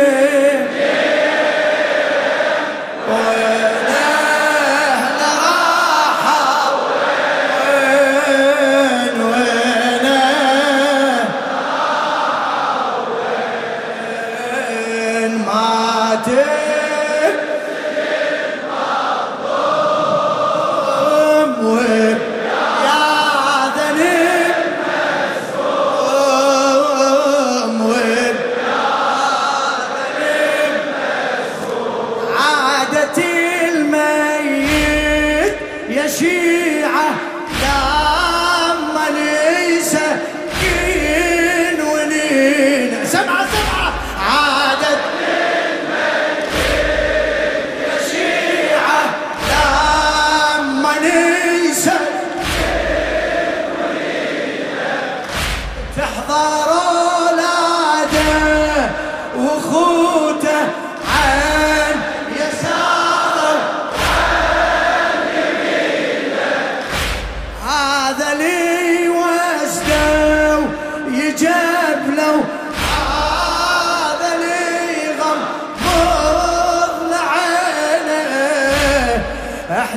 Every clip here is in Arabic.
yeah.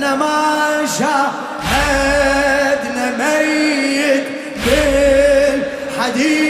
إحنا ما شاهدنا ميت بالحديد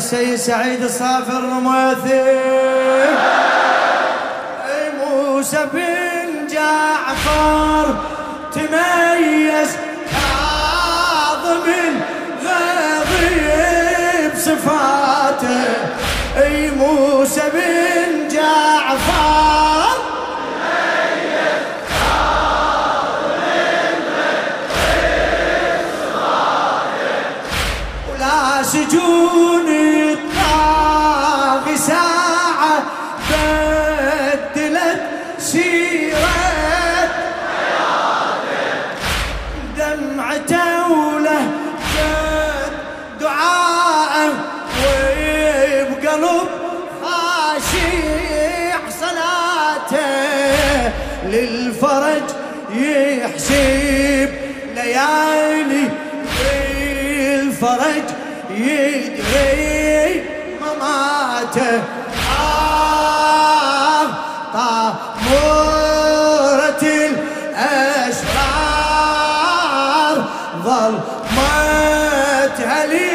السيد سعيد الصافر الممثل موسى بن جعفر تميز كاظم غيظ بصفاته أي موسى بن جعفر ولا سجون للفرج يحسب ليالي الفرج يدري مماته. آه طامورة الأسرار ظلمتها لي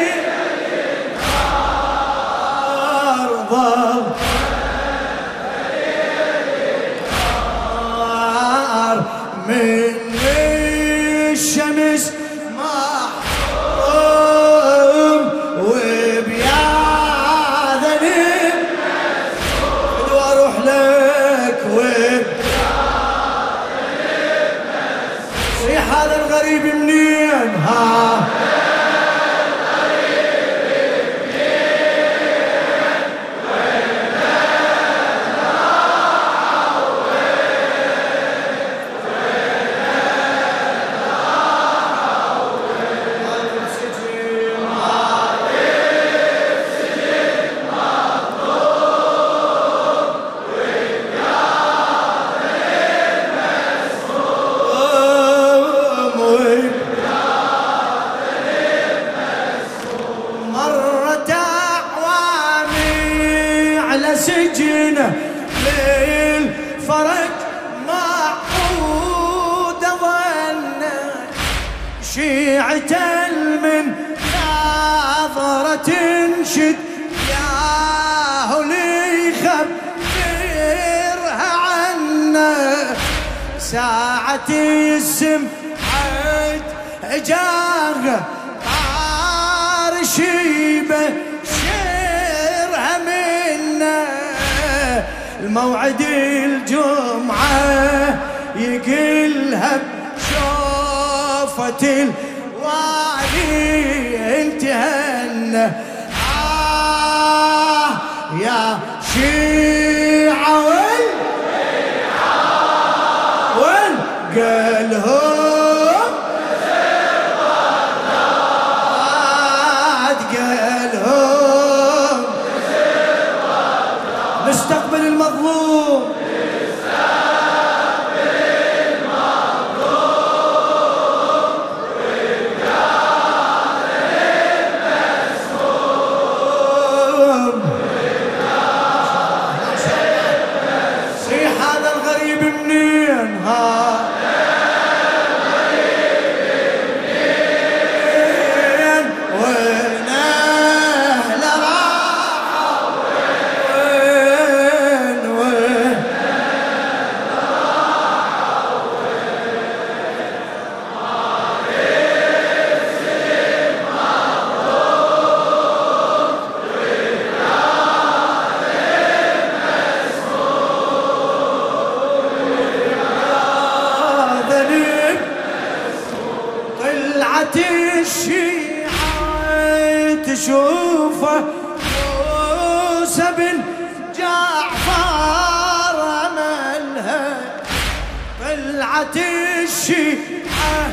سجنه للفرج معقود ظنه شيعة من ناظرة تنشد يا هلي خبرها عنا ساعة السمعة جاغ طار شيبة الموعد الجمعة يقلها بشوفة الوالي انتهن آه يا شيعة المظلوم الشيعة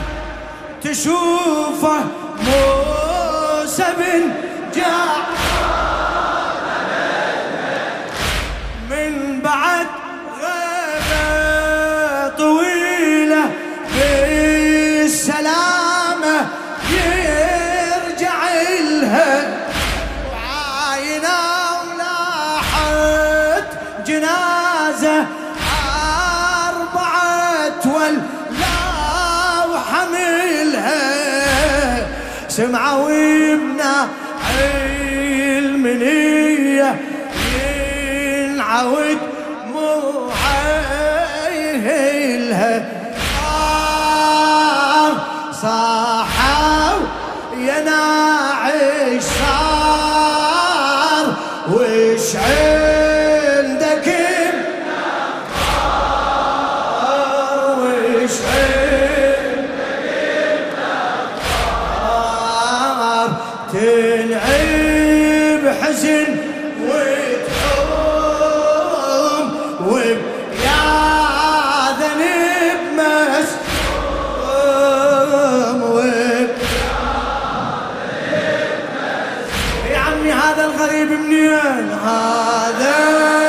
تشوفه موسى بن جعفر. سمعوا ابنا تنعب حزن وتحوم ويا ذنب مسموم وب يا عمي هذا الغريب منين؟ هذا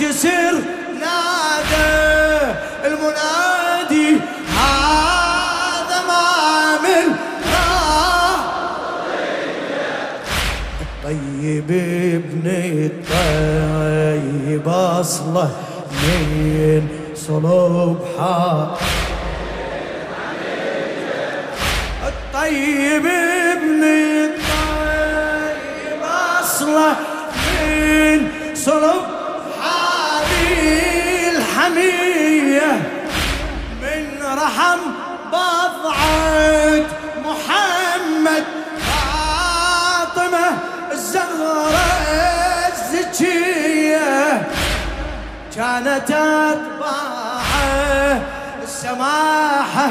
عالجسر نادى المنادي هذا مامل طيب ابن الطيب أصله من صلوب حار الطيب كانت اتباعه السماحة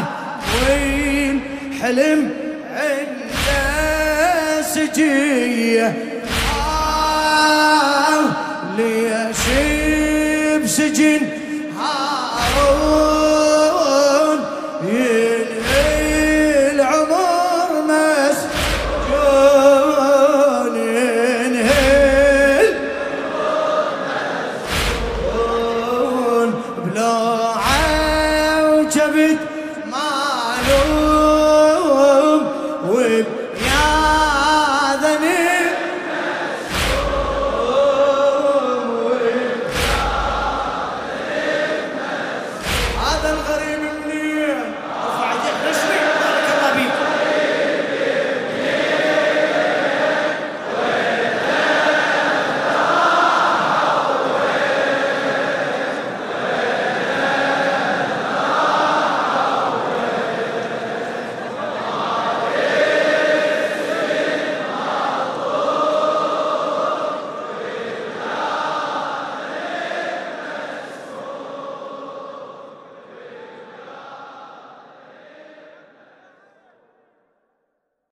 وين حلم عنده سجية آه